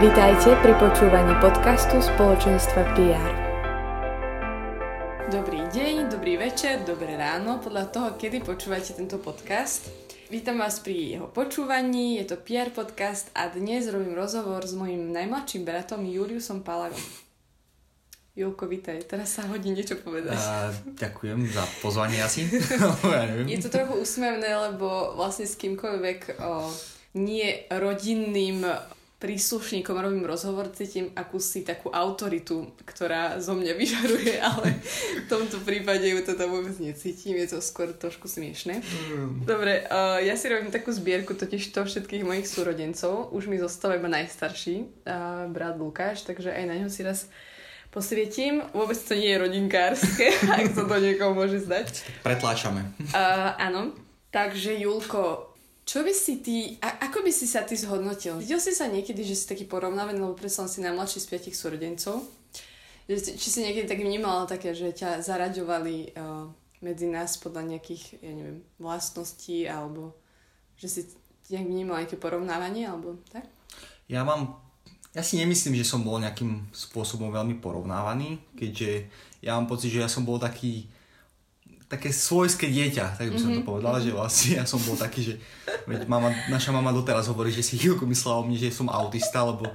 Vítajte pri počúvaní podcastu spoločenstva PR. Dobrý deň, dobrý večer, dobré ráno, podľa toho, kedy počúvate tento podcast. Vítam vás pri jeho počúvaní, je to PR podcast a dnes robím rozhovor s mojim najmladším bratom Juliusom Palagom. Julko, vítaj, teraz sa hodí niečo povedať. A, ďakujem za pozvanie asi. ja je to trochu úsmevné, lebo vlastne s kýmkoľvek o, nie rodinným príslušníkom robím rozhovor, cítim akúsi takú autoritu, ktorá zo mňa vyžaruje, ale v tomto prípade ju teda vôbec necítim, je to skôr trošku smiešne. Mm. Dobre, uh, ja si robím takú zbierku totiž to všetkých mojich súrodencov, už mi zostal iba najstarší, uh, brat Lukáš, takže aj na ňo si raz posvietím. Vôbec to nie je rodinkárske, ak sa to niekomu môže zdať. Pretláčame. Uh, áno, takže Julko, čo by si ty, a, ako by si sa ty zhodnotil? Videl si sa niekedy, že si taký porovnávaný, lebo predsa si najmladší z piatich súrodencov. Či si niekedy tak vnímala také, že ťa zaraďovali uh, medzi nás podľa nejakých, ja neviem, vlastností, alebo že si nejak vnímala nejaké porovnávanie, alebo tak? Ja mám, ja si nemyslím, že som bol nejakým spôsobom veľmi porovnávaný, keďže ja mám pocit, že ja som bol taký také svojské dieťa, tak by som mm-hmm. to mhm. povedala, že vlastne ja som bol taký, že veď mama, naša mama doteraz hovorí, že si chvíľku myslela o mne, že som autista, lebo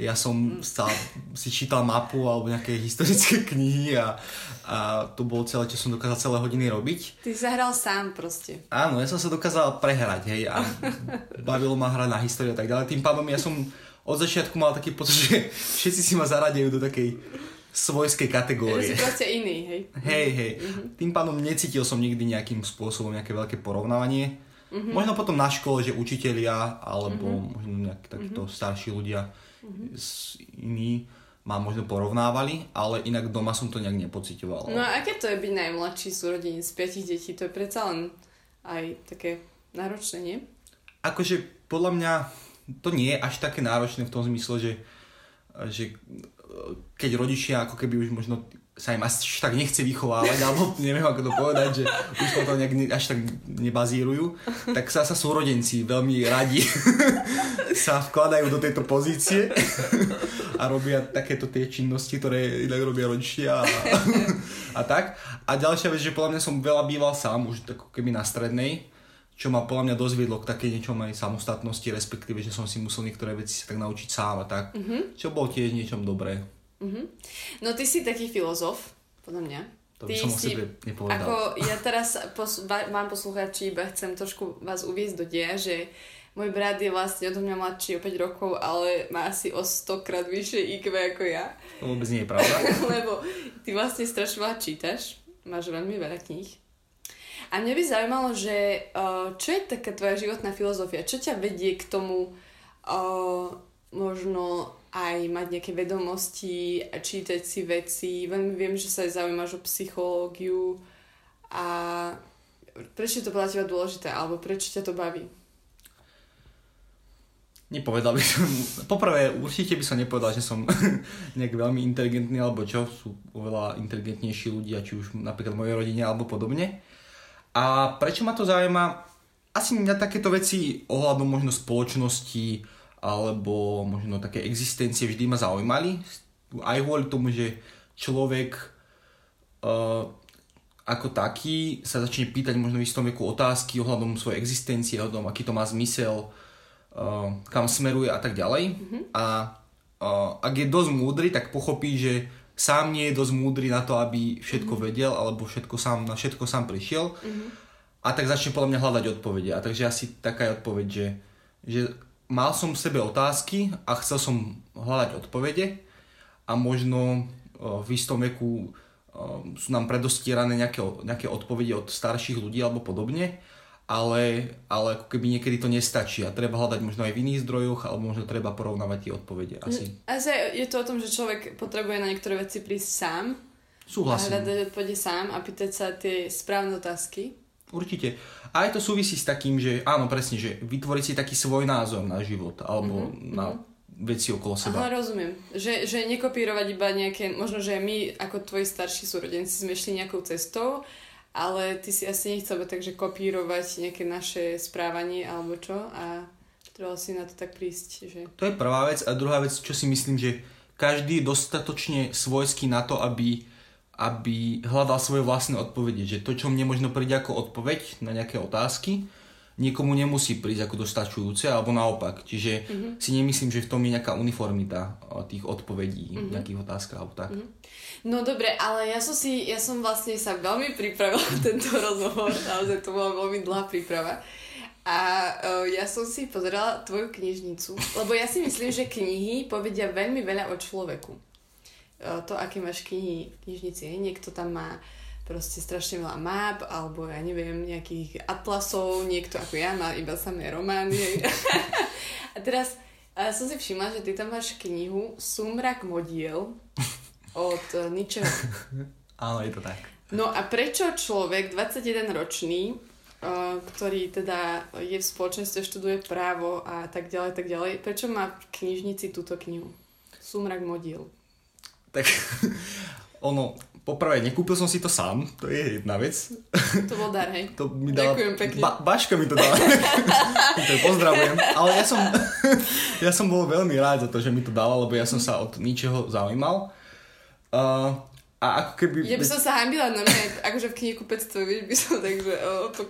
ja som sa, si čítal mapu alebo nejaké historické knihy a, a to bolo celé, čo som dokázal celé hodiny robiť. Ty sa hral sám proste. Áno, ja som sa dokázal prehrať, hej, a bavilo ma hrať na históriu a tak ďalej. Tým pádom ja som od začiatku mal taký pocit, že všetci si ma zaradejú do takej svojskej kategórie. Je si proste iný, hej. Hej, hej. Mm-hmm. Tým pádom necítil som nikdy nejakým spôsobom nejaké veľké porovnávanie. Mm-hmm. Možno potom na škole, že učitelia alebo mm-hmm. možno nejakí takíto mm-hmm. starší ľudia mm-hmm. iní ma možno porovnávali, ale inak doma som to nejak nepocitoval. No a aké to je byť najmladší súrodený z piatich detí? To je predsa len aj také náročné, nie? Akože podľa mňa to nie je až také náročné v tom zmysle, že, že keď rodičia ako keby už možno sa im až tak nechce vychovávať, alebo neviem ako to povedať, že už to nejak ne, až tak nebazírujú, tak sa sa súrodenci veľmi radi sa vkladajú do tejto pozície a robia takéto tie činnosti, ktoré inak robia rodičia a, a tak. A ďalšia vec, že podľa mňa som veľa býval sám, už tak keby na strednej, čo ma podľa mňa dozviedlo k takej niečom aj samostatnosti, respektíve, že som si musel niektoré veci sa tak naučiť sám a tak, mm-hmm. čo bolo tiež niečom dobré. Mm-hmm. No ty si taký filozof, podľa mňa. To by ty som si, nepovedal. Ako ja teraz pos, vám poslucháči iba chcem trošku vás uviezť do deja, že môj brat je vlastne odo mňa mladší o 5 rokov, ale má asi o 100 krát vyššie IQ ako ja. To vôbec nie je pravda. Lebo ty vlastne strašne veľa čítaš, máš veľmi veľa kníh a mňa by zaujímalo, že uh, čo je taká tvoja životná filozofia? Čo ťa vedie k tomu uh, možno aj mať nejaké vedomosti, čítať si veci. Veľmi viem, že sa aj zaujímaš o psychológiu a prečo je to podľa teba dôležité, alebo prečo ťa to baví? Nepovedal by som, poprvé určite by som nepovedal, že som nejak veľmi inteligentný alebo čo, sú oveľa inteligentnejší ľudia, či už napríklad v mojej rodine alebo podobne. A prečo ma to zaujíma? Asi mňa takéto veci ohľadom možno spoločnosti alebo možno také existencie vždy ma zaujímali. Aj kvôli tomu, že človek uh, ako taký sa začne pýtať možno v istom veku otázky ohľadom svojej existencie, ohľadom aký to má zmysel, uh, kam smeruje a tak ďalej. Mm-hmm. A uh, ak je dosť múdry, tak pochopí, že sám nie je dosť múdry na to, aby všetko mm-hmm. vedel, alebo všetko sám, na všetko sám prišiel. Mm-hmm. A tak začne podľa mňa hľadať odpovede. A takže asi taká je odpoveď, že, že mal som v sebe otázky a chcel som hľadať odpovede a možno v istom veku sú nám predostierané nejaké, nejaké odpovede od starších ľudí alebo podobne ale, ale ako keby niekedy to nestačí a treba hľadať možno aj v iných zdrojoch alebo možno treba porovnávať tie odpovede. Asi. Asi je to o tom, že človek potrebuje na niektoré veci prísť sám. Súhlasím. A hľadať odpovede sám a pýtať sa tie správne otázky. Určite. A aj to súvisí s takým, že áno, presne, že vytvoriť si taký svoj názor na život alebo mm-hmm. na veci okolo seba. Aha, rozumiem. Že, že nekopírovať iba nejaké, možno, že my ako tvoji starší súrodenci sme šli nejakou cestou ale ty si asi nechcel takže kopírovať nejaké naše správanie alebo čo a treba si na to tak prísť. Že... To je prvá vec a druhá vec, čo si myslím, že každý je dostatočne svojský na to, aby, aby hľadal svoje vlastné odpovede. Že to, čo mne možno príde ako odpoveď na nejaké otázky, niekomu nemusí prísť ako dostačujúce, alebo naopak. Čiže mm-hmm. si nemyslím, že v tom je nejaká uniformita tých odpovedí, mm-hmm. nejakých otázkach alebo tak. Mm-hmm. No dobre, ale ja som si, ja som vlastne sa veľmi pripravila tento rozhovor, naozaj to bola veľmi dlhá príprava. A uh, ja som si pozerala tvoju knižnicu, lebo ja si myslím, že knihy povedia veľmi veľa o človeku. Uh, to, aké máš knihy v knižnici. Niekto tam má proste strašne veľa map, alebo ja neviem, nejakých atlasov, niekto ako ja má iba samé romány. a teraz a som si všimla, že ty tam máš knihu Sumrak modiel od Ničeho. Áno, je to tak. No a prečo človek 21 ročný, ktorý teda je v spoločnosti, študuje právo a tak ďalej, tak ďalej, prečo má v knižnici túto knihu? Sumrak modiel. Tak ono, Poprvé, nekúpil som si to sám, to je jedna vec. To bol dar, hej. To mi dala, Ďakujem pekne. Ba, Baška mi to dala. to pozdravujem. Ale ja som, ja som bol veľmi rád za to, že mi to dala, lebo ja som sa od ničeho zaujímal. Uh, a ako keby... Ja by som sa hambila na mňa, akože v knihu 500, vieš, by som tak, že oh, to,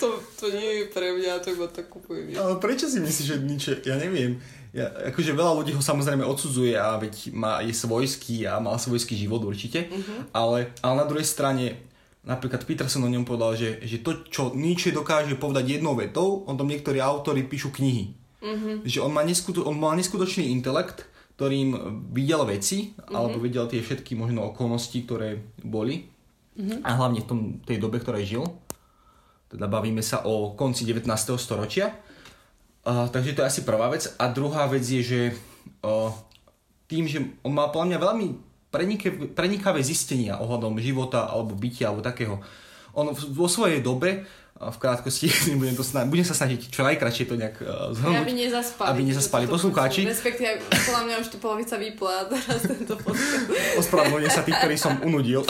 to, to, nie je pre mňa, to iba to kúpujem. Ale prečo si myslíš, že niče? Ja neviem ja, akože veľa ľudí ho samozrejme odsudzuje a veď má, je svojský a mal svojský život určite, uh-huh. ale, ale na druhej strane napríklad Peterson o ňom povedal, že, že to, čo Nietzsche dokáže povedať jednou vetou, on tam niektorí autory píšu knihy. Uh-huh. Že on, má neskuto, on mal neskutočný intelekt, ktorým videl veci, uh-huh. alebo videl tie všetky možno okolnosti, ktoré boli. Uh-huh. A hlavne v tom, tej dobe, ktorej žil. Teda bavíme sa o konci 19. storočia. Uh, takže to je asi prvá vec. A druhá vec je, že uh, tým, že on má podľa mňa veľmi prenikavé zistenia ohľadom života alebo bytia alebo takého. On vo svojej dobe v krátkosti, budem, to snažiť, budem sa snažiť čo najkračšie to nejak uh, zhrnúť. Aby nezaspali. Aby nezaspali poslucháči. Respektíve, podľa mňa už tu polovica vypla teraz tento Ospravedlňujem sa tých, ktorí som unudil.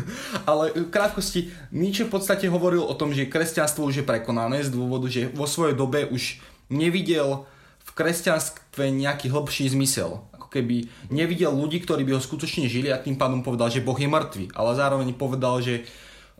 Ale v krátkosti, Nietzsche v podstate hovoril o tom, že kresťanstvo už je prekonané z dôvodu, že vo svojej dobe už nevidel v kresťanstve nejaký hlbší zmysel. Ako keby nevidel ľudí, ktorí by ho skutočne žili a tým pádom povedal, že Boh je mŕtvy. Ale zároveň povedal, že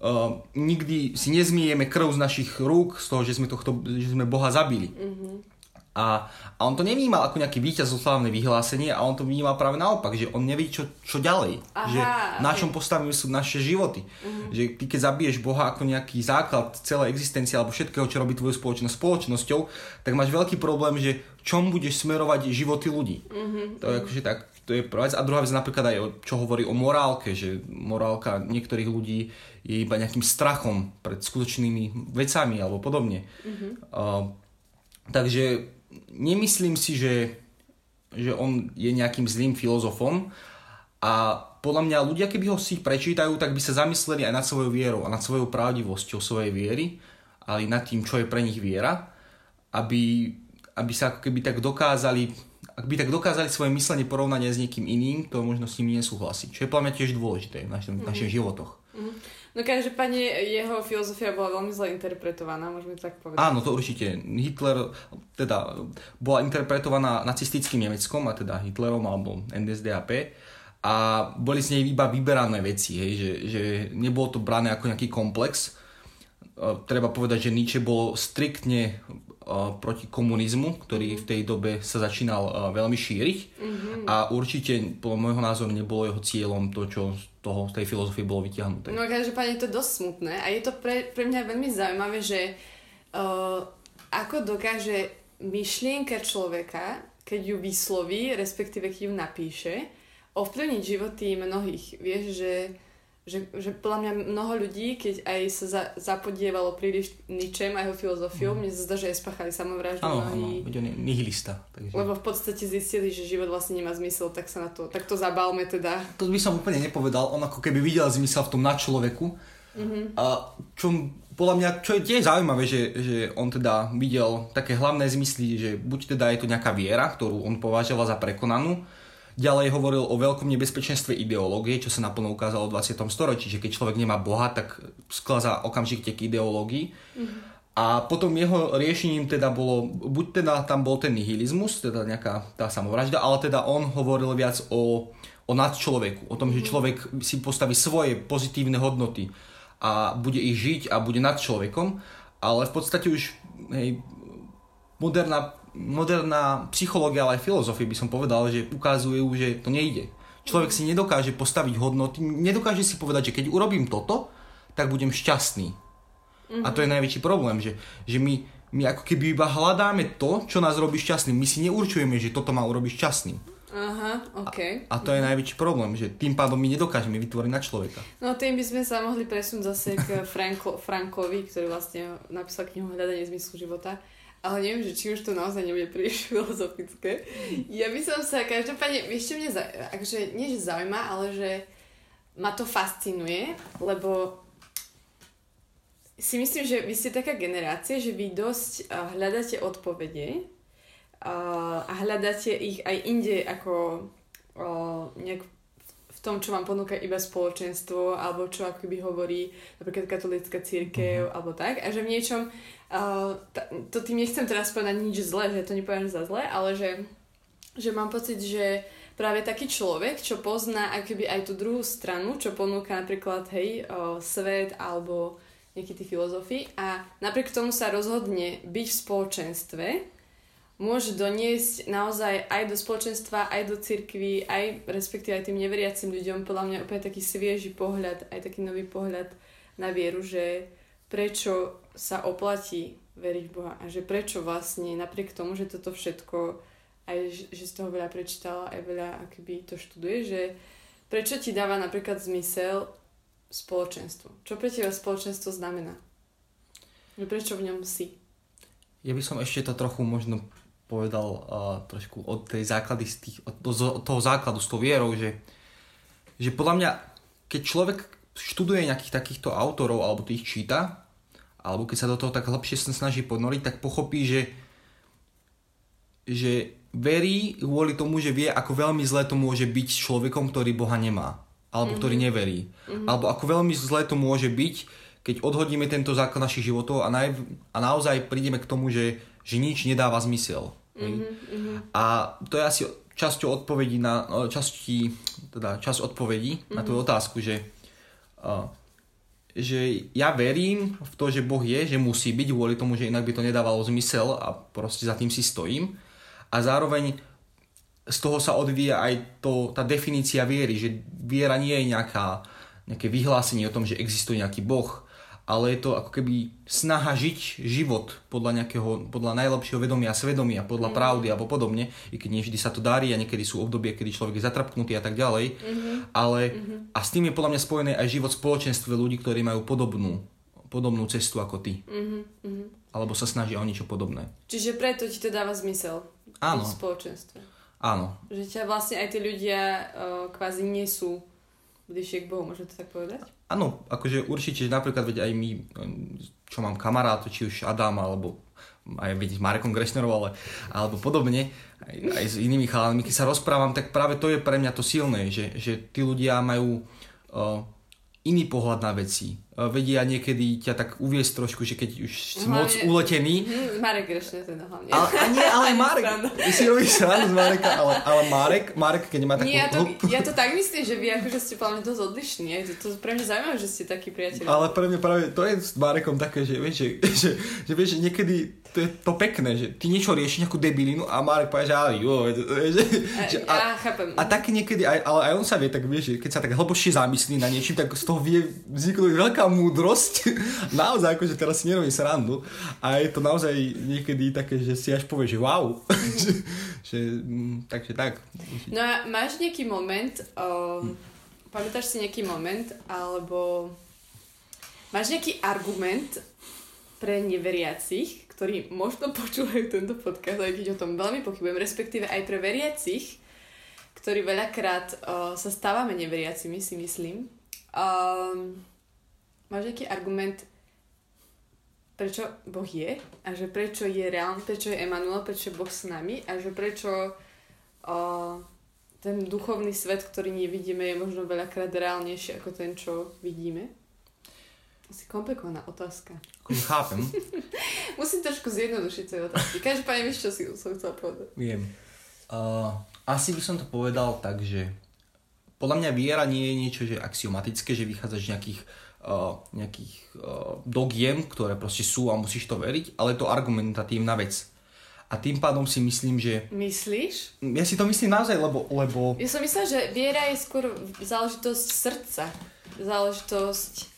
uh, nikdy si nezmiejeme krv z našich rúk z toho, že sme, tohto, že sme Boha zabili. Mm-hmm. A, a on to nevnímal ako nejaké víťazoslavné vyhlásenie a on to vnímal práve naopak, že on nevie, čo, čo ďalej. Aha, že na čom postavíme sú naše životy. Uh-huh. Že ty keď zabiješ Boha ako nejaký základ celej existencie alebo všetkého, čo robí tvoju spoločnosť spoločnosťou, tak máš veľký problém, že čom budeš smerovať životy ľudí. Uh-huh. To je akože tak, to je prvá vec. A druhá vec napríklad aj, čo hovorí o morálke, že morálka niektorých ľudí je iba nejakým strachom pred skutočnými vecami alebo podobne. Uh-huh. Uh, takže nemyslím si, že, že on je nejakým zlým filozofom a podľa mňa ľudia, keby ho si prečítajú, tak by sa zamysleli aj nad svojou vierou a nad svojou pravdivosťou svojej viery, ale nad tým, čo je pre nich viera, aby, aby sa ako keby tak dokázali ak by tak dokázali svoje myslenie porovnať s niekým iným, to možno s nimi nesúhlasí. Čo je podľa mňa tiež dôležité v našich, mm-hmm. našich životoch. Mm-hmm. No každopádne jeho filozofia bola veľmi zle interpretovaná, môžeme tak povedať. Áno, to určite. Hitler teda bola interpretovaná nacistickým Nemeckom, a teda Hitlerom alebo NSDAP a boli z nej iba vyberané veci, hej, že, že nebolo to brané ako nejaký komplex. Treba povedať, že Nietzsche bol striktne proti komunizmu, ktorý v tej dobe sa začínal uh, veľmi šíriť Mhm. a určite podľa môjho názoru nebolo jeho cieľom to, čo z toho, z tej filozofie bolo vyťahnuté. No každopádne je to dosť smutné a je to pre, pre mňa veľmi zaujímavé, že uh, ako dokáže myšlienka človeka, keď ju vysloví, respektíve keď ju napíše, ovplyvniť životy mnohých. Vieš, že, že, že podľa mňa mnoho ľudí, keď aj sa za, zapodievalo príliš ničem a jeho filozofiou, mne sa zdá, že aj spáchali samovraždu Áno, áno, mnohí. on je nihilista. Takže... Lebo v podstate zistili, že život vlastne nemá zmysel, tak sa na to, tak to zabálme teda. To by som úplne nepovedal, on ako keby videl zmysel v tom na človeku. Mhm. A čo podľa mňa, čo je tiež zaujímavé, že, že on teda videl také hlavné zmysly, že buď teda je to nejaká viera, ktorú on považoval za prekonanú, ďalej hovoril o veľkom nebezpečenstve ideológie, čo sa naplno ukázalo v 20. storočí, že keď človek nemá Boha, tak sklazá okamžite k ideológii. A potom jeho riešením teda bolo, buď teda tam bol ten nihilizmus, teda nejaká tá samovražda, ale teda on hovoril viac o, o nadčloveku, o tom, že človek si postaví svoje pozitívne hodnoty a bude ich žiť a bude nad človekom, ale v podstate už hej, moderná, moderná psychológia, ale aj filozofia by som povedal, že ukazujú, že to nejde. Človek si nedokáže postaviť hodnoty, nedokáže si povedať, že keď urobím toto, tak budem šťastný. A to je najväčší problém, že, že my, my ako keby iba hľadáme to, čo nás robí šťastným. My si neurčujeme, že toto má urobiť šťastným. Aha, OK. A to je najväčší problém, že tým pádom my nedokážeme vytvoriť na človeka. No tým by sme sa mohli presunúť zase k Franko, Frankovi, ktorý vlastne napísal knihu Hľadanie zmyslu života. Ale neviem, že či už to naozaj nebude príliš filozofické. Ja by som sa každopádne, ešte mne, akože nie že zaujíma, ale že ma to fascinuje, lebo si myslím, že vy ste taká generácia, že vy dosť uh, hľadáte odpovede uh, a hľadáte ich aj inde ako uh, nejak v tom, čo vám ponúka iba spoločenstvo, alebo čo akoby hovorí napríklad katolická církev, Mhm. alebo tak. A že v niečom, uh, to tým nechcem teraz povedať nič zlé, že to nepoviem za zlé, ale že, že mám pocit, že práve taký človek, čo pozná akoby aj tú druhú stranu, čo ponúka napríklad, hej, uh, svet, alebo nejakí tí filozofi a napriek tomu sa rozhodne byť v spoločenstve, môže doniesť naozaj aj do spoločenstva, aj do cirkvi, aj respektíve aj tým neveriacim ľuďom podľa mňa úplne taký svieži pohľad, aj taký nový pohľad na vieru, že prečo sa oplatí veriť v Boha a že prečo vlastne napriek tomu, že toto všetko aj že- z toho veľa prečítala, aj veľa akoby to študuje, že prečo ti dáva napríklad zmysel spoločenstvo? Čo pre teba spoločenstvo znamená? Že prečo v ňom si? Ja by som ešte to trochu možno povedal uh, trošku od tej základy, z tých, od, od toho základu s tou vierou, že, že podľa mňa, keď človek študuje nejakých takýchto autorov alebo tých číta, alebo keď sa do toho tak hlbšie sa snaží ponoriť, tak pochopí, že, že verí kvôli tomu, že vie, ako veľmi zlé to môže byť človekom, ktorý Boha nemá. Alebo ktorý neverí. Alebo ako veľmi zlé to môže byť, keď odhodíme tento základ našich životov a, naj, a naozaj prídeme k tomu, že, že nič nedáva zmysel. hej. A to je asi časťou odpovedí na, časti, teda časť odpovedí na tú otázku, že, uh, že ja verím v to, že Boh je, že musí byť kvôli tomu, že inak by to nedávalo zmysel a proste za tým si stojím. A zároveň z toho sa odvíja aj to, tá definícia viery, že viera nie je nejaká, nejaké vyhlásenie o tom, že existuje nejaký Boh, ale je to ako keby snaha žiť život podľa nejakého, podľa najlepšieho vedomia a svedomia, podľa pravdy alebo podobne, i keď nie vždy sa to darí a niekedy sú obdobie, kedy človek je zatrapknutý a tak ďalej, ale a s tým je podľa mňa spojený aj život spoločenstve ľudí, ktorí majú podobnú, podobnú cestu ako ty. Alebo sa snažia o niečo podobné. Čiže preto ti to dáva zmysel Áno. v spoločenstve. Áno, Že ťa vlastne aj tí ľudia uh, kvázi nie sú bližšie k Bohu, môžeme to tak povedať? Áno, akože určite, že napríklad veď aj my, čo mám kamarátov, či už Adam, alebo aj veď s Marekom Grešnerom, ale, alebo podobne, aj, aj s inými chalánmi, keď sa rozprávam, tak práve to je pre mňa to silné, že, že tí ľudia majú uh, iný pohľad na veci. Vedia niekedy ťa tak uviesť trošku, že keď už si moc uletený. Hm, Marek Grešne teda hlavne. Ale, a nie, ale aj Marek. Ty si robíš srandu z Mareka, ale, ale Marek, Marek, keď má takú... Nie, ja to, ja to tak myslím, že vy akože ste mňa dosť odlišní. Je to, to pre mňa zaujímavé, že ste takí priatelia. Ale pre mňa práve to je s Marekom také, že vieš, že, že, že, vieš, že niekedy to je to pekné, že ty niečo riešiš, nejakú debilinu a Marek povie, že ale jo, že, a, že, ja chápem. a tak niekedy, aj, ale aj on sa vie, tak vieš, že keď sa tak hlbošie zamyslí na niečím, tak z toho vie vzniknúť veľká múdrosť. naozaj, akože teraz si nerobím srandu. A je to naozaj niekedy také, že si až povie, že wow. že, mm, takže tak. No a máš nejaký moment, um, pamätáš si nejaký moment, alebo máš nejaký argument pre neveriacich, ktorí možno počúvajú tento podcast, aj keď o tom veľmi pochybujem, respektíve aj pre veriacich, ktorí veľakrát uh, sa stávame neveriacimi, si myslím. Um, máš nejaký argument, prečo Boh je a že prečo je reálny, prečo je Emanuel, prečo je Boh s nami a že prečo uh, ten duchovný svet, ktorý nevidíme, je možno veľakrát reálnejší ako ten, čo vidíme? Asi komplikovaná otázka. Akože chápem. Musím trošku zjednodušiť tie otázky. Každopádne vieš, čo si som chcela povedať. Viem. Uh, asi by som to povedal tak, že podľa mňa viera nie je niečo že axiomatické, že vychádzaš z nejakých, uh, nejakých uh, dogiem, ktoré proste sú a musíš to veriť, ale je to argumentatívna vec. A tým pádom si myslím, že... Myslíš? Ja si to myslím naozaj, lebo... lebo Ja som myslela, že viera je skôr záležitosť srdca. Záležitosť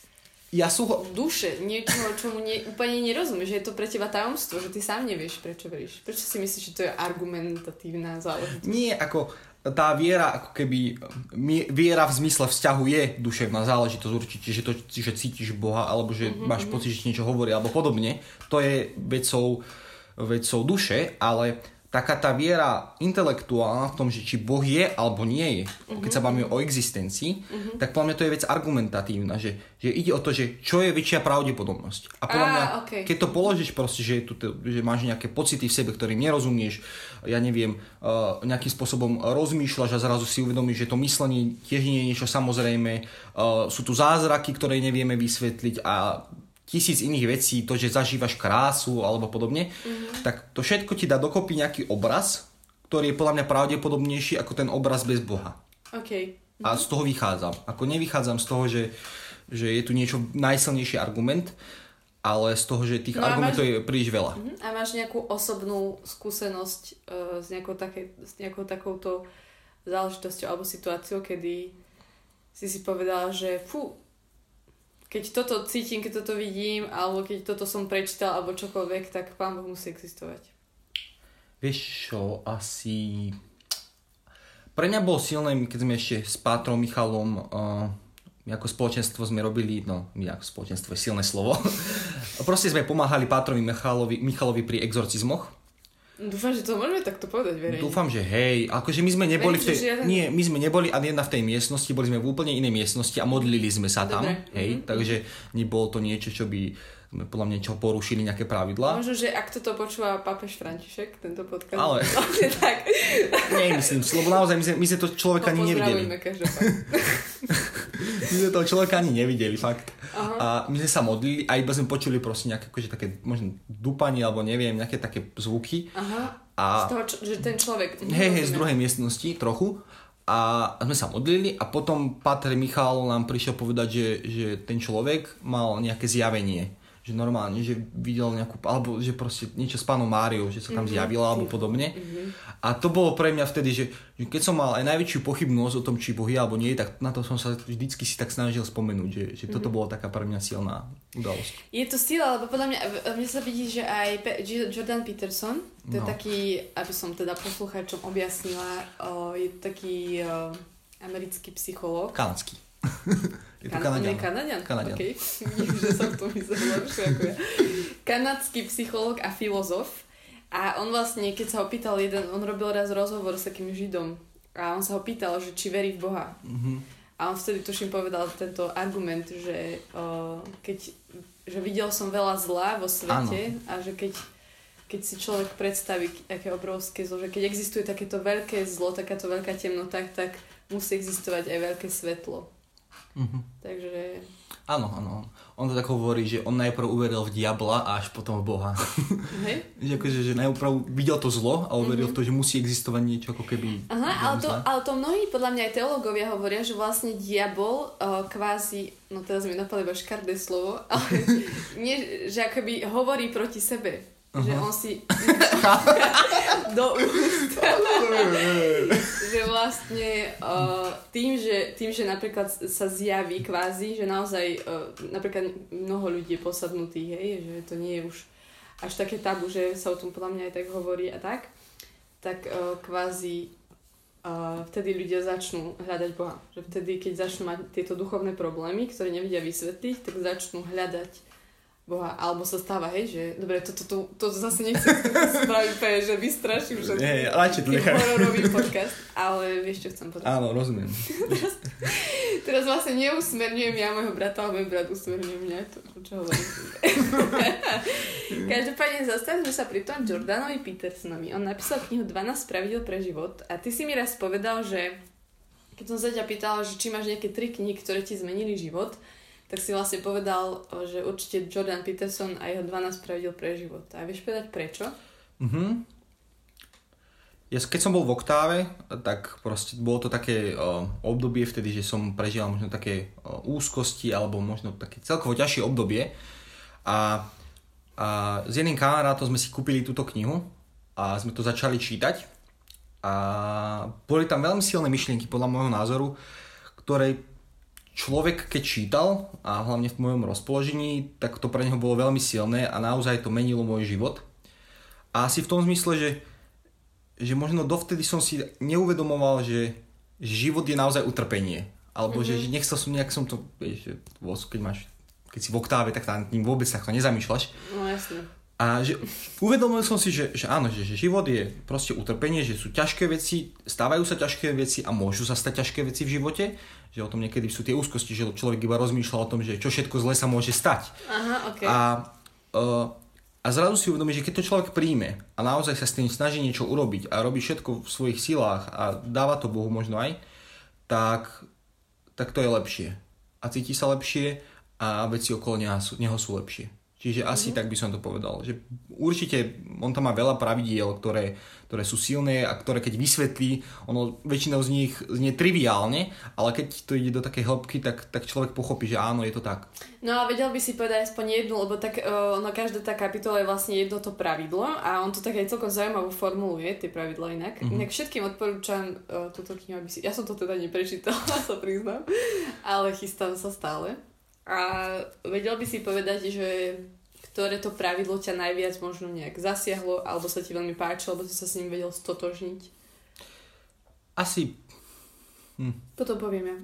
ja sú... duše, niečoho, čomu ne, úplne nerozumieš, že je to pre teba tajomstvo, že ty sám nevieš, prečo veríš. Prečo si myslíš, že to je argumentatívna záležitosť? Nie, ako tá viera, ako keby viera v zmysle vzťahu je duševná záležitosť určite, že to, že cítiš Boha, alebo že mm-hmm. máš pocit, že niečo hovorí, alebo podobne, to je vecou, vecou duše, ale taká tá viera intelektuálna v tom, že či Boh je alebo nie je, mm-hmm. keď sa bavíme o existencii, mm-hmm. tak podľa mňa to je vec argumentatívna, že, že ide o to, že čo je väčšia pravdepodobnosť. A podľa Á, mňa, okej. keď to položíš proste, že, tu, že máš nejaké pocity v sebe, ktorým nerozumieš, ja neviem, uh, nejakým spôsobom rozmýšľaš a zrazu si uvedomíš, že to myslenie tiež nie je niečo samozrejme, uh, sú tu zázraky, ktoré nevieme vysvetliť a tisíc iných vecí, to, že zažívaš krásu alebo podobne, mm-hmm. tak to všetko ti dá dokopy nejaký obraz, ktorý je podľa mňa pravdepodobnejší ako ten obraz bez Boha. OK. A z toho vychádzam. Ako nevychádzam z toho, že, že je tu niečo najsilnejší argument, ale z toho, že tých No argumentov máš- je príliš veľa. Mhm. A máš nejakú osobnú skúsenosť uh, s, nejakou také, s nejakou takouto záležitosťou alebo situáciou, kedy si si povedala, že fú, keď toto cítim, keď toto vidím, alebo keď toto som prečítal, alebo čokoľvek, tak Pán Boh musí existovať. Vieš čo, asi... Pre mňa bolo silné, keď sme ešte s Pátrom Michalom uh, ako spoločenstvo sme robili, no my ako spoločenstvo je silné slovo, proste sme pomáhali Pátrovi Michalovi, Michalovi pri exorcizmoch. Dúfam, že to môžeme takto povedať verejne. Dúfam, že hej, akože my sme neboli v Viem, tej, že žiaden- nie, my sme neboli ani jedna v tej miestnosti, boli sme v úplne inej miestnosti a modlili sme sa tam, Dobre, hej, mhm. takže nebolo to niečo, čo by podľa mňa čo porušili nejaké pravidlá. Možno, že ak toto počúva pápež František, tento podcast. Ale- Vlastne tak. Nemyslím si, lebo naozaj my sme, my sme to človeka ani nevideli. My sme toho človeka ani nevideli, fakt. Aha. A my sme sa modlili a iba sme počuli proste nejaké akože také možno dupanie alebo neviem, nejaké také zvuky. Aha. A Z toho, že ten človek... hej, hej, z druhej miestnosti trochu. A sme sa modlili a potom Pater Michal nám prišiel povedať, že, že ten človek mal nejaké zjavenie. Že normálne, že videl nejakú, alebo že proste niečo s pánom Máriou, že sa tam Mhm. zjavila alebo podobne. A to bolo pre mňa vtedy, že, že keď som mal aj najväčšiu pochybnosť o tom, či Boh je alebo nie, tak na to som sa vždycky si tak snažil spomenúť, že, že toto Mhm. bola taká pre mňa silná udalosť. Je to sila, lebo podľa mňa, mne sa vidí, že aj Jordan Peterson, to je No. taký, aby som teda poslucháčom objasnila, je taký o, americký psychológ. Kanadský. Je to Kan- on je Kanadian. Kanadian? Kanadian. Okay. Vidím, že som lepšie ako ja. Kanadský psychológ a filozof. A on vlastne, keď sa ho pýtal jeden, on robil raz rozhovor s takým židom a on sa ho pýtal, že či verí v Boha. Mhm. A on vtedy tuším povedal tento argument, že o, keď, že videl som veľa zla vo svete a že keď, keď si človek predstaví, aké obrovské zlo, že keď existuje takéto veľké zlo, takáto veľká temnota, tak musí existovať aj veľké svetlo. Mhm. Takže Áno, áno. on to tak hovorí, že on najprv uveril v diabla a až potom v Boha. Hej? že akože, že najprv videl to zlo a uveril Mhm. v to, že musí existovať niečo ako keby... Aha, ale to, ale to mnohí, podľa mňa aj teológovia hovoria, že vlastne diabol uh, kvázi, no teraz mi napadlo iba škardé slovo, ale nie, že akoby hovorí proti sebe. Že Aha. on si do úst. že vlastne uh, tým, že, tým, že napríklad sa zjaví kvázi, že naozaj uh, napríklad mnoho ľudí je posadnutých, hej, že to nie je už až také tabu, že sa o tom podľa mňa aj tak hovorí a tak, tak uh, kvázi uh, vtedy ľudia začnú hľadať Boha. Že vtedy, keď začnú mať tieto duchovné problémy, ktoré nevedia vysvetliť, tak začnú hľadať Boha. Alebo sa stáva, hej, že dobre, toto to, to, to zase nechcem spraviť úplne, že vystraším všetkých. Nie, radšej to nechaj. hororový podcast, ale vieš, čo chcem povedať. Áno, rozumiem. Teraz vlastne neusmerňujem ja môjho brata, ale môj brat usmerňuje mňa, to, to čo hovorím. Každopádne zastavme sa pri tom Jordanovi Petersonovi. On napísal knihu 12 pravidel pre život a ty si mi raz povedal, že keď som sa ťa pýtala, že či máš nejaké tri knihy, ktoré ti zmenili život, tak si vlastne povedal, že určite Jordan Peterson a jeho 12 pravidel pre život. A vieš povedať prečo? Mhm. Ja, keď som bol v oktáve, tak proste bolo to také uh, obdobie vtedy, že som prežíval možno také uh, úzkosti alebo možno také celkovo ťažšie obdobie. A, a s jedným kamarátom sme si kúpili túto knihu a sme to začali čítať. A boli tam veľmi silné myšlienky podľa môjho názoru, ktoré človek keď čítal a hlavne v mojom rozpoložení, tak to pre neho bolo veľmi silné a naozaj to menilo môj život. A asi v tom zmysle, že, že možno dovtedy som si neuvedomoval, že, život je naozaj utrpenie. Alebo mm-hmm. že, že nechcel som nejak som to, vieš, keď máš keď si v oktáve, tak tam tým vôbec takto nezamýšľaš. No jasne. A že uvedomil som si, že, že áno, že, že život je proste utrpenie, že sú ťažké veci, stávajú sa ťažké veci a môžu sa stať ťažké veci v živote, že o tom niekedy sú tie úzkosti, že človek iba rozmýšľa o tom, že čo všetko zle sa môže stať. Aha, ok. A, uh, a zrazu si uvedomí, že keď to človek príjme a naozaj sa s tým snaží niečo urobiť a robí všetko v svojich silách a dáva to Bohu možno aj, tak, tak to je lepšie. A cíti sa lepšie a veci okolo neho sú, neho sú lepšie. Čiže asi mm-hmm. tak by som to povedal. Že určite on tam má veľa pravidiel, ktoré, ktoré sú silné a ktoré keď vysvetlí, ono väčšinou z nich znie triviálne, ale keď to ide do takej hĺbky, tak, tak človek pochopí, že áno, je to tak. No a vedel by si povedať aspoň jednu, lebo tak uh, no každá tá kapitola je vlastne jedno to pravidlo a on to tak aj celkom zaujímavo formuluje, tie pravidla inak. Mhm. Mm-hmm. Inak všetkým odporúčam uh, túto knihu, aby si... Ja som to teda neprečítala, sa priznám, ale chystám sa stále. A vedel by si povedať, že ktoré to pravidlo ťa najviac možno nejak zasiahlo, alebo sa ti veľmi páčilo, alebo si sa s ním vedel stotožniť. Asi, Potom poviem ja.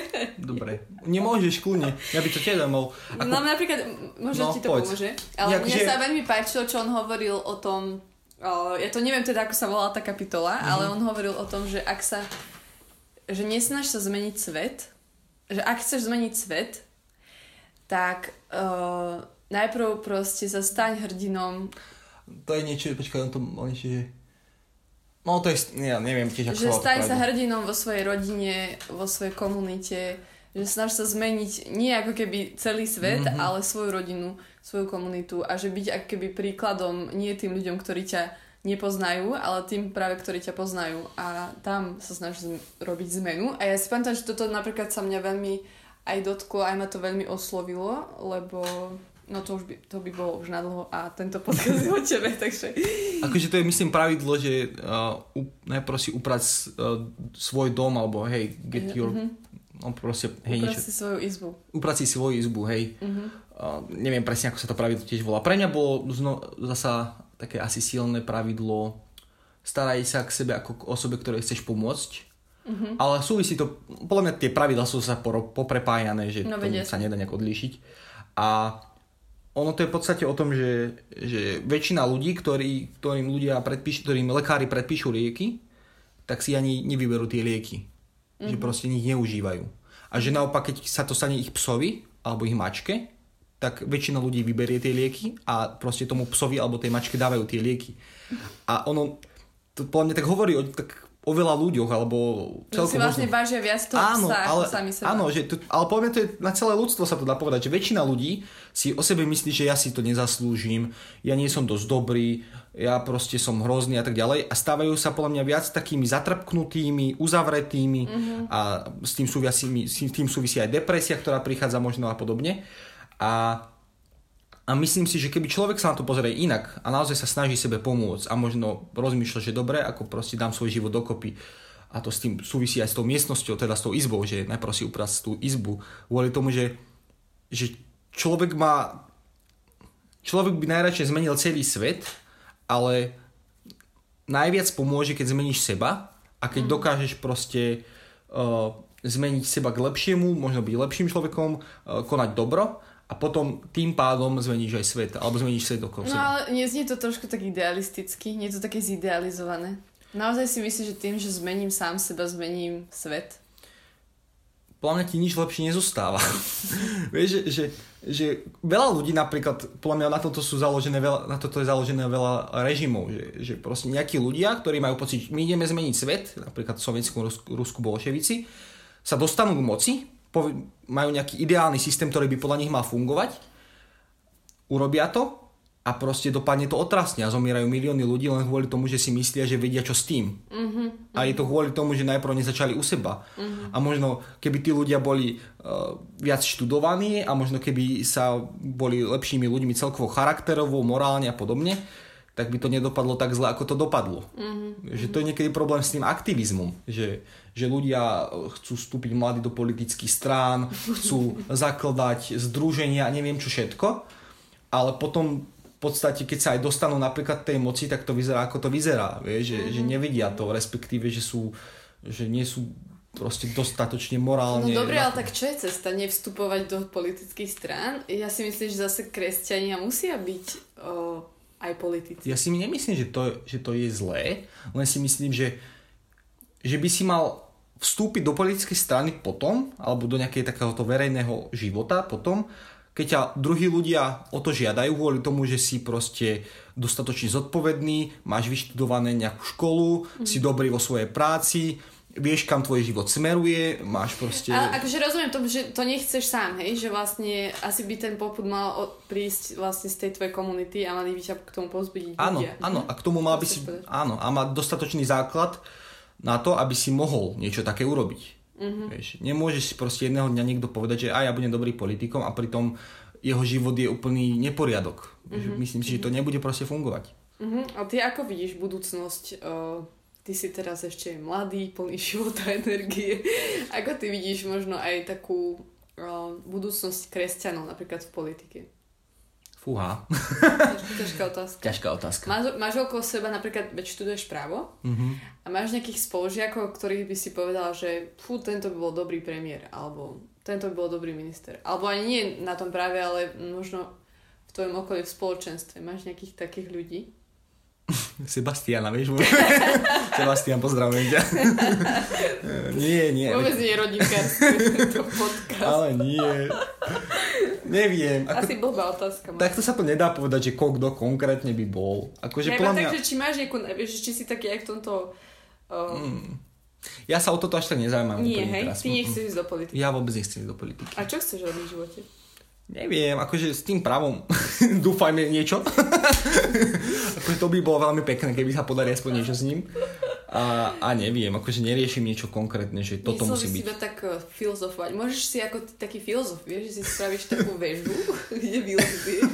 dobre. Nemôžeš, kľudne. Ja by to tiež zaujímalo. Ako... No napríklad, možno No, ti to poď. pomôže. Ale Jak mne že- sa veľmi páčilo, čo on hovoril o tom, o, ja to neviem teda, ako sa volala tá kapitola, Mhm. ale on hovoril o tom, že ak sa, že nesnaž sa zmeniť svet, že ak chceš zmeniť svet, tak uh, najprv proste sa staň hrdinom, To je niečo, počkaj, on to že... No to je, ja neviem tiež, ako že staň sa hrdinom vo svojej rodine, vo svojej komunite, že snaž sa zmeniť nie ako keby celý svet, Mhm. mm-hmm. ale svoju rodinu, svoju komunitu a že byť ako keby príkladom nie tým ľuďom, ktorí ťa nepoznajú, ale tým práve, ktorí ťa poznajú a tam sa snaží zm- robiť zmenu a ja si pamätám, že toto napríklad sa mňa veľmi aj dotklo, aj ma to veľmi oslovilo, lebo no to už by, to by bolo už nadlho a tento podcast je o tebe, takže Akože to je myslím pravidlo, že uh, najprv si uprať uh, svoj dom, alebo hej, get your... No proste, hej, uprav niečo. si svoju izbu. Uprať si svoju izbu, hej. Mhm. Uh, neviem presne, ako sa to pravidlo tiež volá. Pre mňa bolo zno, zasa také asi silné pravidlo staraj sa k sebe ako k osobe, ktorej chceš pomôcť. Mhm. Ale súvisí to, podľa mňa tie pravidla sú sa poprepájané, že No, to sa nedá nejak odlíšiť. A ono to je v podstate o tom, že, že väčšina ľudí, ktorí, ktorým ľudia predpíš, ktorým lekári predpíšu lieky, tak si ani nevyberú tie lieky. Mm-hmm. Že proste ich neužívajú. A že naopak, keď sa to stane ich psovi alebo ich mačke, tak väčšina ľudí vyberie tie lieky a proste tomu psovi alebo tej mačke dávajú tie lieky. A ono, to podľa mňa tak hovorí o, tak o veľa ľuďoch, alebo celkom si vlastne možno... vážia viac toho áno, psa, ale, sami seba. Áno, že to, ale poviem to je, na celé ľudstvo sa to dá povedať, že väčšina ľudí si o sebe myslí, že ja si to nezaslúžim, ja nie som dosť dobrý, ja proste som hrozný a tak ďalej a stávajú sa podľa mňa viac takými zatrpknutými, uzavretými mm-hmm. a s tým, súvisí, s tým súvisí aj depresia, ktorá prichádza možno a podobne. A a myslím si, že keby človek sa na to pozrie inak a naozaj sa snaží sebe pomôcť a možno rozmýšľa, že dobre, ako proste dám svoj život dokopy a to s tým súvisí aj s tou miestnosťou, teda s tou izbou, že najprv si uprať tú izbu, kvôli tomu, že, že človek má človek by najradšej zmenil celý svet, ale najviac pomôže, keď zmeníš seba a keď mm. dokážeš proste uh, zmeniť seba k lepšiemu, možno byť lepším človekom, uh, konať dobro a potom tým pádom zmeníš aj svet, alebo zmeníš svet okolo No ale neznie to trošku tak idealisticky, nie je to také zidealizované. Naozaj si myslíš, že tým, že zmením sám seba, zmením svet? Podľa mňa ti nič lepšie nezostáva. Vieš, že, že, že veľa ľudí napríklad, podľa mňa na toto sú založené veľa, na toto je založené veľa režimov, že, že proste nejakí ľudia, ktorí majú pocit, my ideme zmeniť svet, napríklad Rusku, Rusku bolševici, sa dostanú k moci majú nejaký ideálny systém, ktorý by podľa nich mal fungovať, urobia to a proste dopadne to otrasne a zomierajú milióny ľudí len kvôli tomu, že si myslia, že vedia čo s tým. Mm-hmm. A je to kvôli tomu, že najprv nezačali u seba. Mm-hmm. A možno keby tí ľudia boli uh, viac študovaní a možno keby sa boli lepšími ľuďmi celkovo charakterovo, morálne a podobne, tak by to nedopadlo tak zle, ako to dopadlo. Mm-hmm. Že to je niekedy problém s tým aktivizmom, že, že ľudia chcú vstúpiť mladí do politických strán, chcú zakladať združenia a neviem čo všetko, ale potom v podstate, keď sa aj dostanú napríklad tej moci, tak to vyzerá ako to vyzerá, vie? Že, mm-hmm. že nevidia to, respektíve, že sú, že nie sú proste dostatočne morálne. No dobre, ale tak čo je cesta? Nevstupovať do politických strán? Ja si myslím, že zase kresťania musia byť o, aj politici. Ja si nemyslím, že to, že to je zlé, len si myslím, že, že by si mal vstúpiť do politickej strany potom, alebo do nejakého takéhoto verejného života potom, keď ťa druhí ľudia o to žiadajú kvôli tomu, že si proste dostatočne zodpovedný, máš vyštudované nejakú školu, mm. si dobrý vo svojej práci, vieš, kam tvoj život smeruje, máš proste... A akože rozumiem tomu, že to nechceš sám, hej? Že vlastne asi by ten poput mal prísť vlastne z tej tvojej komunity a mali by ťa k tomu pozbudiť Áno, ľudia. áno, a k tomu mal by si... Áno, a má dostatočný základ na to, aby si mohol niečo také urobiť. Mm-hmm. Vieš, nemôžeš si proste jedného dňa niekto povedať, že a ja budem dobrý politikom a pritom jeho život je úplný neporiadok. Mm-hmm. Myslím si, že to nebude proste fungovať. Mm-hmm. A ty ako vidíš budúcnosť uh ty si teraz ešte mladý, plný života, energie. Ako ty vidíš možno aj takú uh, budúcnosť kresťanov napríklad v politike? Fúha. Ťažká otázka. Ťažká otázka. Máš, máš okolo seba napríklad, veď študuješ právo mm-hmm. a máš nejakých spolužiakov, ktorých by si povedal, že fú, tento by bol dobrý premiér, alebo tento by bol dobrý minister. Alebo ani nie na tom práve, ale možno v tvojom okolí v spoločenstve. Máš nejakých takých ľudí? Sebastiana, vieš? Sebastian, pozdravujem ťa. nie, nie. Vôbec nie je rodinkárske to podcast. Ale nie. Neviem. Ako... Asi blbá otázka. Takto sa to nedá povedať, že kto konkrétne by bol. Akože ja, mňa... tak, či máš nejakú, vieš, či si taký aj v tomto... Uh... Mm. Ja sa o toto až tak nezaujímam. Nie, hej? Teraz. Ty nechceš ísť do politiky. Ja vôbec nechcem ísť do politiky. A čo chceš robiť v živote? Neviem, akože s tým právom dúfajme niečo. akože to by bolo veľmi pekné, keby sa podarí aspoň niečo s ním. A, a neviem, akože neriešim niečo konkrétne, že toto Myslel musí byť. Myslel tak uh, filozofovať. Môžeš si ako taký filozof, vieš, že si spravíš takú väžu, kde vylezíš.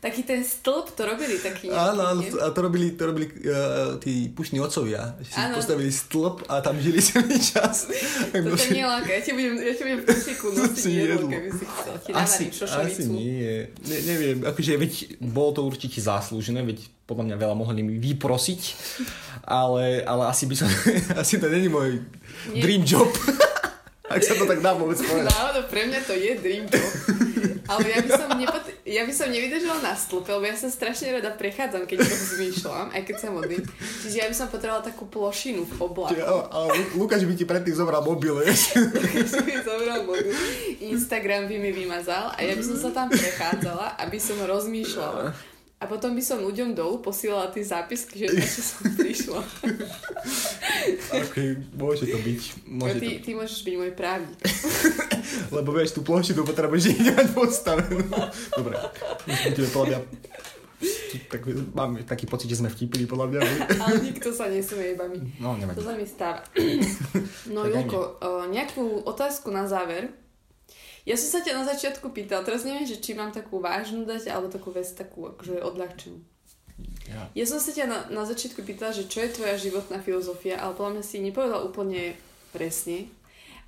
taký ten stĺp to robili taký Áno, áno, a to robili, to robili uh, tí pušní otcovia. Že si áno. postavili stĺp a tam žili celý čas. to ťa neláka, ja ti budem, ja ti budem v kusiku nosiť jedlo, keby si chcel. Ti asi, asi nie. Ne, neviem, akože veď bolo to určite zaslúžené, veď podľa mňa veľa mohli mi vyprosiť, ale, ale asi by som, asi to není môj Nie. dream job. Ak sa to tak dá vôbec povedať. Náhodou, pre mňa to je dream job. Ale ja by som, nepot- ja by som nevydržala na stĺpe, lebo ja sa strašne rada prechádzam, keď to zmýšľam, aj keď sa modlím. Čiže ja by som potrebovala takú plošinu v oblaku. Ale, ale Lukáš by ti predtým zobral mobil, vieš? Lukáš by zobral mobil. Instagram by mi vymazal a ja by som sa tam prechádzala, aby som rozmýšľala a potom by som ľuďom dolu posielala tie zápisky, že na čo som prišla. ok, môže to byť. Môže ty, to... ty môžeš byť môj právnik. Lebo vieš, tú plošinu potrebuješ mať postavenú. Dobre, budeme podľa mňa tak, mám taký pocit, že sme vtipili podľa mňa. Ale nikto sa nesmie iba my. No, nevadí. To sa mi stáva. No Julko, nejakú otázku na záver. Ja som sa ťa na začiatku pýtal, teraz neviem, že či mám takú vážnu dať, alebo takú vec takú akože odľahčenú. Ja. ja som sa ťa na, na začiatku pýtala, že čo je tvoja životná filozofia, ale podľa mňa si nepovedal úplne presne.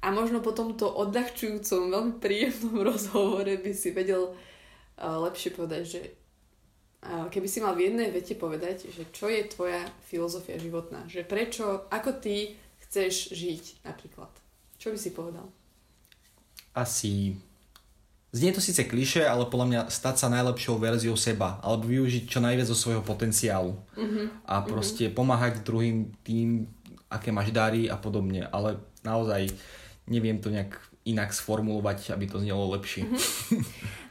A možno po tomto odľahčujúcom, veľmi príjemnom rozhovore by si vedel uh, lepšie povedať, že uh, keby si mal v jednej vete povedať, že čo je tvoja filozofia životná, že prečo, ako ty chceš žiť napríklad. Čo by si povedal? Asi... Znie to síce kliše, ale podľa mňa stať sa najlepšou verziou seba, alebo využiť čo najviac zo svojho potenciálu. Mm-hmm. A proste mm-hmm. pomáhať druhým tým, aké máš dary a podobne. Ale naozaj neviem to nejak inak sformulovať, aby to znelo lepšie. Mm-hmm.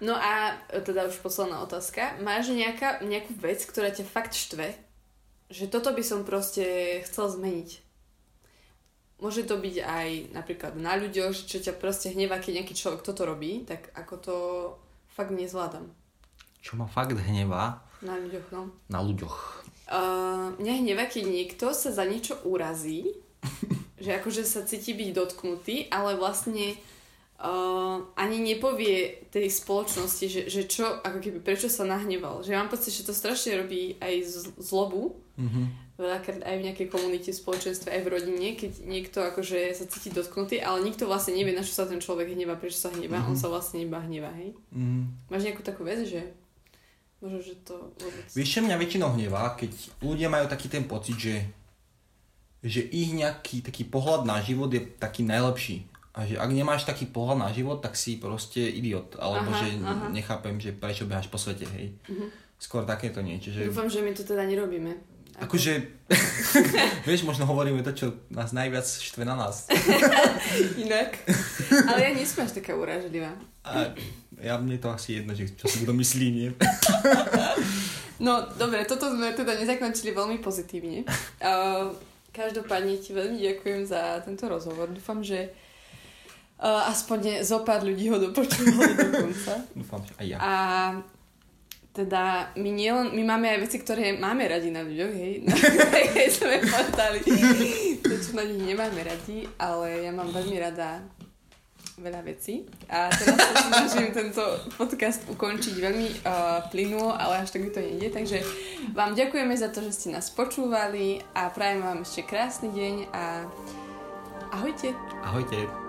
No a teda už posledná otázka. Máš nejaká, nejakú vec, ktorá ťa fakt štve? Že toto by som proste chcel zmeniť. Môže to byť aj napríklad na ľuďoch, čo ťa proste hnevá, keď nejaký človek toto robí, tak ako to fakt nezvládam. Čo ma fakt hnevá? Na ľuďoch, no. Na ľuďoch. Uh, mňa hnevá, keď niekto sa za niečo urazí, že akože sa cíti byť dotknutý, ale vlastne uh, ani nepovie tej spoločnosti, že, že čo, ako keby, prečo sa nahneval. Že mám pocit, že to strašne robí aj z, zlobu. Mm-hmm veľakrát aj v nejakej komunite, v spoločenstve, aj v rodine, keď niekto akože sa cíti dotknutý, ale nikto vlastne nevie, na čo sa ten človek hnevá, prečo sa hnevá, mm-hmm. on sa vlastne iba hnevá, hej? Mm-hmm. Máš nejakú takú vec, že možno, že to vôbec... Vieš, čo mňa väčšinou hnevá, keď ľudia majú taký ten pocit, že že ich nejaký taký pohľad na život je taký najlepší. A že ak nemáš taký pohľad na život, tak si proste idiot. Alebo aha, že aha. nechápem, že prečo beháš po svete, hej. Mm-hmm. Skôr takéto niečo. Že... Dúfam, že my to teda nerobíme. Akože, vieš, možno hovoríme to, čo nás najviac štve na nás. Inak. Ale ja nie som až taká urážlivá. A ja mne to asi jedno, že čo si kto myslí, nie? no, dobre, toto sme teda nezakončili veľmi pozitívne. Uh, každopádne ti veľmi ďakujem za tento rozhovor. Dúfam, že uh, aspoň zo pár ľudí ho dopočúvali do konca. Dúfam, že aj ja. A teda my, nielen, my máme aj veci, ktoré máme radi na ľuďoch, hej, keď sme povedali, to, čo na nich nemáme radi, ale ja mám veľmi rada veľa vecí a teraz sa snažím tento podcast ukončiť veľmi uh, plynulo, ale až tak mi to nejde, takže vám ďakujeme za to, že ste nás počúvali a prajem vám ešte krásny deň a ahojte. Ahojte.